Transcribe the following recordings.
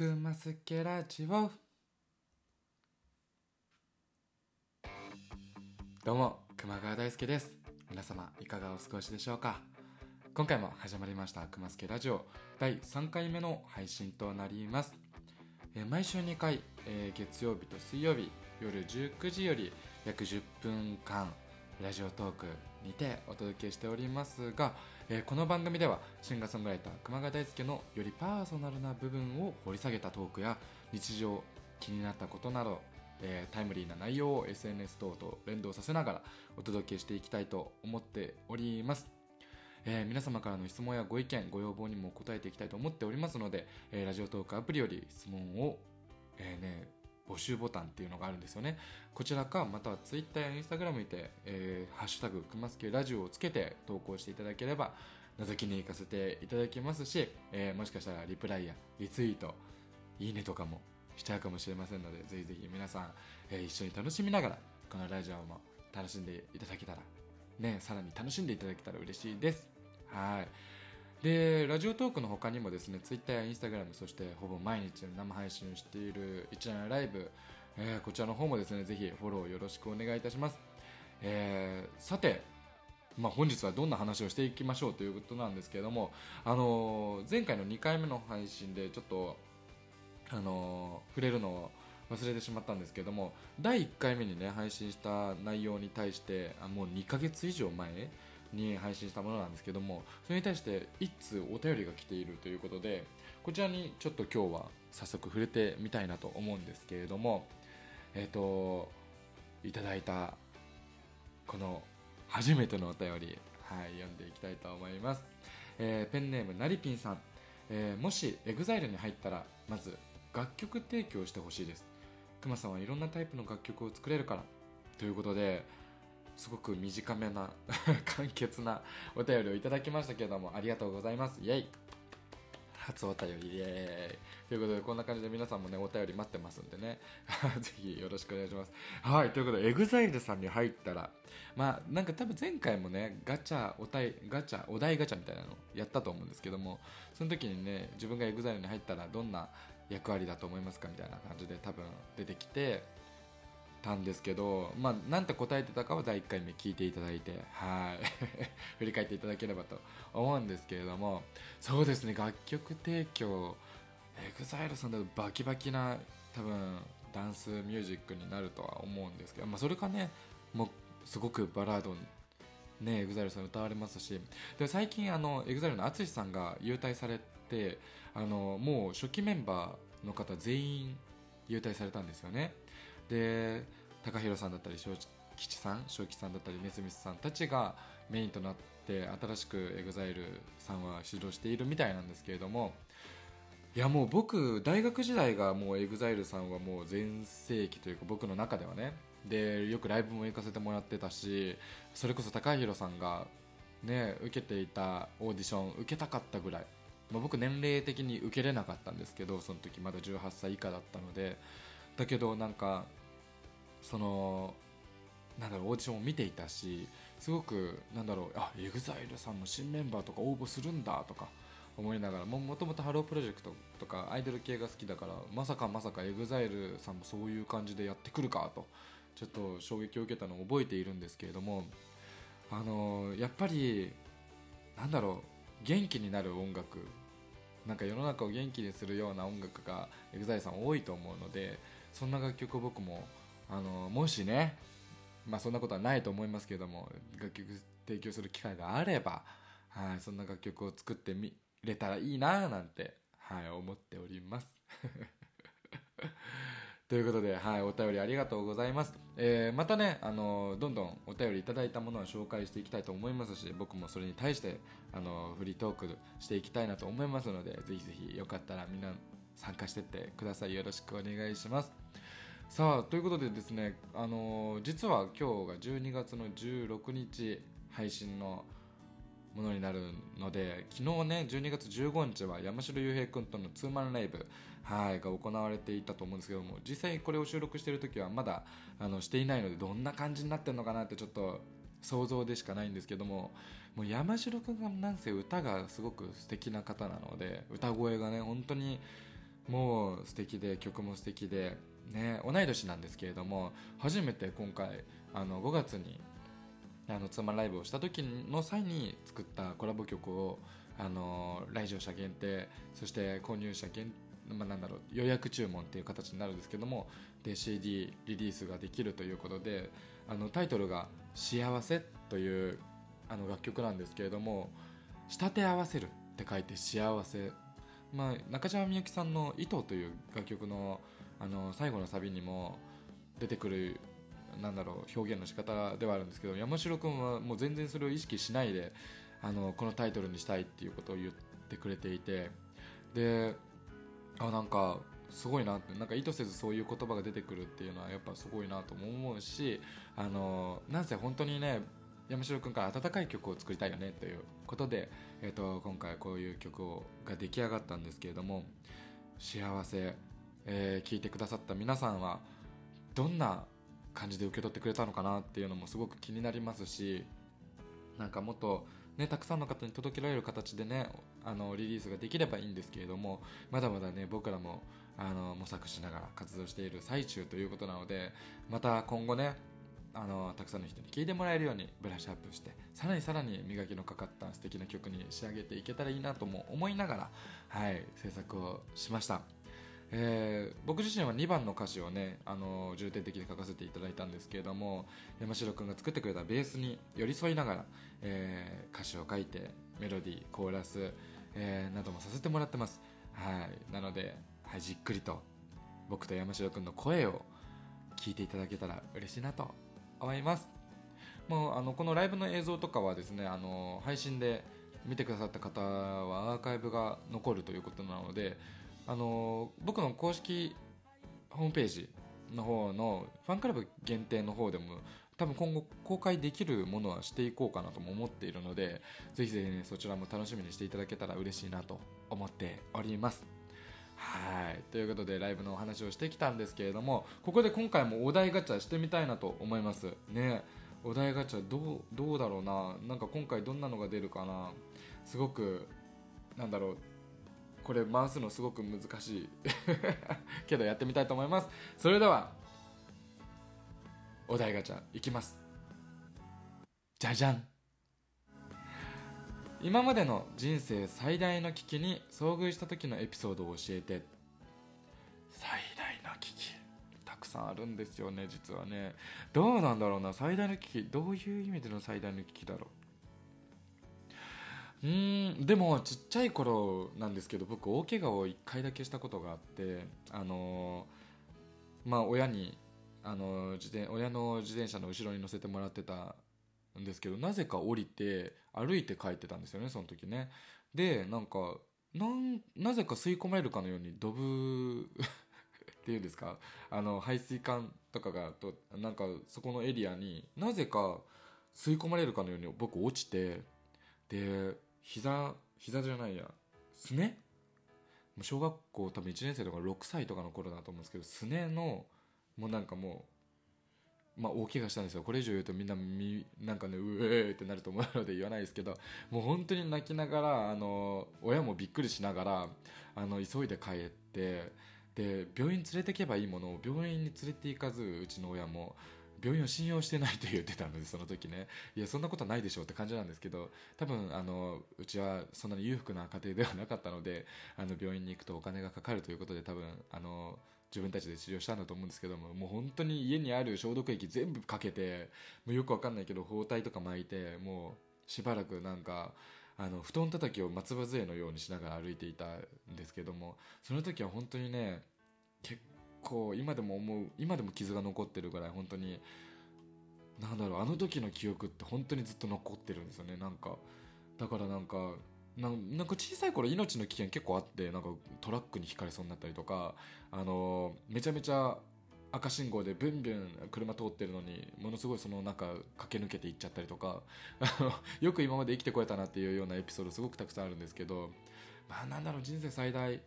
くますけラジオどうも熊川大輔です。皆様いかがお過ごしでしょうか。今回も始まりましたくますけラジオ。第3回目の配信となります、えー毎週2回、えー月曜日と水曜日夜19時より約10分間ラジオトークにてお届けしておりますが、えーこの番組ではシンガーソングライター熊谷大輔のよりパーソナルな部分を掘り下げたトークや日常気になったことなど、えータイムリーな内容を SNS 等と連動させながらお届けしていきたいと思っております。えー皆様からの質問やご意見ご要望にも答えていきたいと思っておりますので、えーラジオトークアプリより質問を、えーね、募集ボタンっていうのがあるんですよね。こちらかまたは Twitter や Instagram にて、えーハッシュタグくますけラジオをつけて投稿していただければ覗きに行かせていただきますし、えーもしかしたらリプライやリツイートいいねとかもしちゃうかもしれませんのでぜひぜひ皆さん、えー一緒に楽しみながらこのラジオも楽しんでいただけたらねさらに楽しんでいただけたら嬉しいです。はい。でラジオトークの他にもですね Twitter や Instagram そしてほぼ毎日生配信している一覧ライブ、えーこちらの方もですねぜひフォローよろしくお願いいたします、えーさてまあ、本日はどんな話をしていきましょうということなんですけれども、あのー前回の2回目の配信でちょっと、あのー触れるのを忘れてしまったんですけども第1回目にね配信した内容に対してあもう2ヶ月以上前に配信したものなんですけどもそれに対して1通お便りが来ているということでこちらにちょっと今日は早速触れてみたいなと思うんですけれどもえっ、といただいたこの初めてのお便り、はい、読んでいきたいと思います、えーペンネームなりぴんさん、えーもし EXILE に入ったらまず楽曲提供してほしいです。くまさんはいろんなタイプの楽曲を作れるから。ということですごく短めな 簡潔なお便りをいただきましたけれどもありがとうございます。イェイ。初お便りイエーイ。ということでこんな感じで皆さんもねお便り待ってますんでね。ぜひよろしくお願いします。はいということで EXILE さんに入ったらまあなんか多分前回もねガチャお題ガチャお題ガチャみたいなのやったと思うんですけどもその時にね自分が EXILE に入ったらどんな役割だと思いますかみたいな感じで多分出てきてたんですけど、まあ、なんて答えてたかは第1回目聞いていただいて、はい。振り返っていただければと思うんですけれども、そうですね、楽曲提供、EXILE さんだとバキバキな、多分、ダンスミュージックになるとは思うんですけど、まあ、それかね、もう、すごくバラードね、EXILE さん歌われますしで最近あの EXILE の ATSUSHI さんが優退されてあのもう初期メンバーの方全員優退されたんですよねで高弘さんだったり正吉さん正吉さんだったりネスミスさんたちがメインとなって新しく EXILE さんは指導しているみたいなんですけれどもいやもう僕大学時代がもう EXILE さんはもう全盛期というか僕の中ではね。でよくライブも行かせてもらってたしそれこそ高弘さんがね受けていたオーディション受けたかったぐらい、まあ、僕年齢的に受けれなかったんですけどその時まだ18歳以下だったので。だけどなんかそのなんだろうオーディションを見ていたしすごくなんだろうあ EXILE さんの新メンバーとか応募するんだとか思いながらももともとハロープロジェクトとかアイドル系が好きだからまさかまさか EXILE さんもそういう感じでやってくるかとちょっと衝撃を受けたのを覚えているんですけれどもあのやっぱりなんだろう元気になる音楽なんか世の中を元気にするような音楽が EXILE さん多いと思うのでそんな楽曲を僕もあのもしねまあそんなことはないと思いますけれども楽曲提供する機会があれば、はい、そんな楽曲を作ってみれたらいいななんて、はい、思っております。ということで、はい、お便りありがとうございます。えーまたね、あのどんどんお便りいただいたものを紹介していきたいと思いますし、僕もそれに対して、あのフリートークしていきたいなと思いますので、ぜひぜひよかったらみんな参加してってください。よろしくお願いします。さあということでですね、あのー実は今日が12月の16日配信のものになるので昨日ね12月15日は山城雄平君とのツーマンライブ、はい、が行われていたと思うんですけども実際これを収録している時はまだあのしていないのでどんな感じになってるのかなってちょっと想像でしかないんですけどももう山城君がなんせ歌がすごく素敵な方なので歌声がね本当にもう素敵で曲も素敵でね同い年なんですけれども初めて今回あの5月にあのツーマンライブをした時の際に作ったコラボ曲をあの来場者限定そして購入者限まあ、なんだろう予約注文っていう形になるんですけどもで CD リリースができるということであのタイトルが「幸せ」というあの楽曲なんですけれども「仕立て合わせる」って書いて「幸せ」まあ、中島みゆきさんの「糸」という楽曲のあの最後のサビにも出てくるなんだろう表現の仕方ではあるんですけど山城君はもう全然それを意識しないであのこのタイトルにしたいっていうことを言ってくれていてであなんかすごいなってなんか意図せずそういう言葉が出てくるっていうのはやっぱすごいなとも思うしあのなんせ本当にね山城君から温かい曲を作りたいよねということで、えーと、今回こういう曲をが出来上がったんですけれども幸せ、えー、聞いてくださった皆さんはどんな感じで受け取ってくれたのかなっていうのもすごく気になりますしなんかもっとね、たくさんの方に届けられる形でねあのリリースができればいいんですけれどもまだまだね僕らもあの模索しながら活動している最中ということなのでまた今後ねあのたくさんの人に聴いてもらえるようにブラッシュアップしてさらにさらに磨きのかかった素敵な曲に仕上げていけたらいいなとも思いながら、はい、制作をしました。えー、僕自身は2番の歌詞をね、あの重点的に書かせていただいたんですけれども山城君が作ってくれたベースに寄り添いながら、えー、歌詞を書いてメロディーコーラス、えー、などもさせてもらってます。はい。なので、はい、じっくりと僕と山城君の声を聞いていただけたら嬉しいなと思います。もうあのこのライブの映像とかはですねあの配信で見てくださった方はアーカイブが残るということなのであの僕の公式ホームページの方のファンクラブ限定の方でも多分今後公開できるものはしていこうかなとも思っているのでぜひぜひ、ね、そちらも楽しみにしていただけたら嬉しいなと思っております。はい。ということでライブのお話をしてきたんですけれどもここで今回もお題ガチャしてみたいなと思います。ね。お題ガチャどうどうだろうな。なんか今回どんなのが出るかな。すごくなんだろう。これ回すのすごく難しい。けどやってみたいと思います。それではお題ガチャいきます。じゃじゃん。今までの人生最大の危機に遭遇した時のエピソードを教えて。最大の危機。たくさんあるんですよね実はね。どうなんだろうな最大の危機。どういう意味での最大の危機だろう。うんでもちっちゃい頃なんですけど僕大怪我を1回だけしたことがあってあのまあ親にあの自転親の自転車の後ろに乗せてもらってたんですけどなぜか降りて歩いて帰ってたんですよねその時ね。でなんかなんなぜか吸い込まれるかのようにドブ っていうんですかあの排水管とかがとなんかそこのエリアになぜか吸い込まれるかのように僕落ちてで膝膝じゃないや。すね？小学校多分1年生とか6歳とかの頃だと思うんですけどすねのもうなんかもうまあ大怪我したんですよ。これ以上言うとみんなみなんかねうえーってなると思うので言わないですけどもう本当に泣きながらあの親もびっくりしながらあの急いで帰ってで病院連れてけばいいものを病院に連れて行かずうちの親も。病院を信用してないと言ってたのでその時ね。いやそんなことはないでしょうって感じなんですけど多分あのうちはそんなに裕福な家庭ではなかったのであの病院に行くとお金がかかるということで多分あの自分たちで治療したんだと思うんですけどももう本当に家にある消毒液全部かけてもうよくわかんないけど包帯とか巻いてもうしばらくなんかあの布団叩きを松葉杖のようにしながら歩いていたんですけどもその時は本当にね結構今でも思う今でも傷が残ってるぐらい本当に。なんだろうあの時の記憶って本当にずっと残ってるんですよね。なんかだからなんかなんか小さい頃命の危険結構あってなんかトラックにひかれそうになったりとかあのめちゃめちゃ赤信号でブンブン車通ってるのにものすごいその中駆け抜けていっちゃったりとか よく今まで生きてこれたなっていうようなエピソードすごくたくさんあるんですけどまあなんだろう人生最大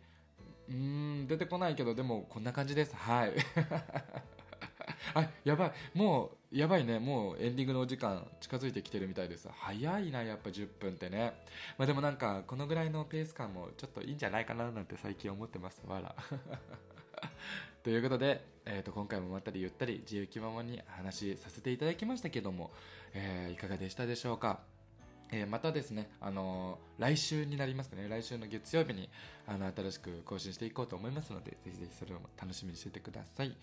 うん出てこないけどでもこんな感じです。はい。あやばい。もうやばいね。もうエンディングのお時間近づいてきてるみたいです。早いなやっぱ10分ってね。まあでもなんかこのぐらいのペース感もちょっといいんじゃないかななんて最近思ってます。わら ということで、えー、と今回もまったりゆったり自由気ままに話させていただきましたけども、えーいかがでしたでしょうか？えまたですね、あの来週になりますかね、来週の月曜日にあの新しく更新していこうと思いますので、ぜひぜひそれを楽しみにしててください。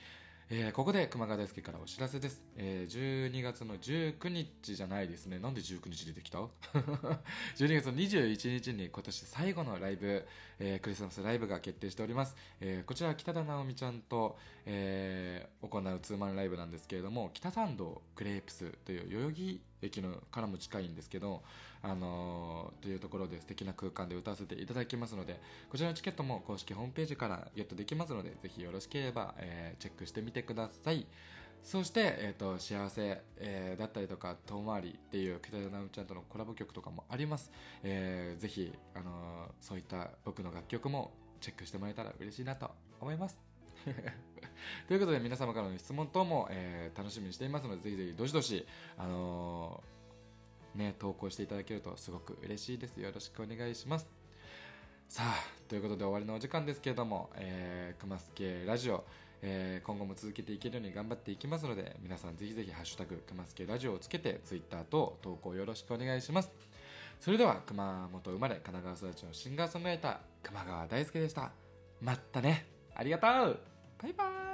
えーここで熊川大輔からお知らせです、えー12月の19日じゃないですね。なんで19日出てきた？12月の21日に今年最後のライブ、えークリスマスライブが決定しております、えーこちらは北田直美ちゃんと、えー行うツーマンライブなんですけれども北参道グレープスという代々木駅のからも近いんですけど、あのーというところで素敵な空間で歌わせていただきますのでこちらのチケットも公式ホームページからゲットできますのでぜひよろしければ、えーチェックしてみてください。そして、えー、と幸せ、えーだったりとか遠回りっていう北田直美ちゃんとのコラボ曲とかもあります、えーぜひ、あのーそういった僕の楽曲もチェックしてもらえたら嬉しいなと思います。ということで皆様からの質問等も、えー楽しみにしていますのでぜひぜひどしどし、あのーね、投稿していただけるとすごく嬉しいです。よろしくお願いします。さあということで終わりのお時間ですけれども、えー、熊助ラジオ、えー今後も続けていけるように頑張っていきますので皆さんぜひぜひ「ハッシュタグ熊助ラジオ」をつけてツイッターと投稿よろしくお願いします。それでは熊本生まれ神奈川育ちのシンガーソングライター熊川大輔でした。まったね。ありがとう。バイバイ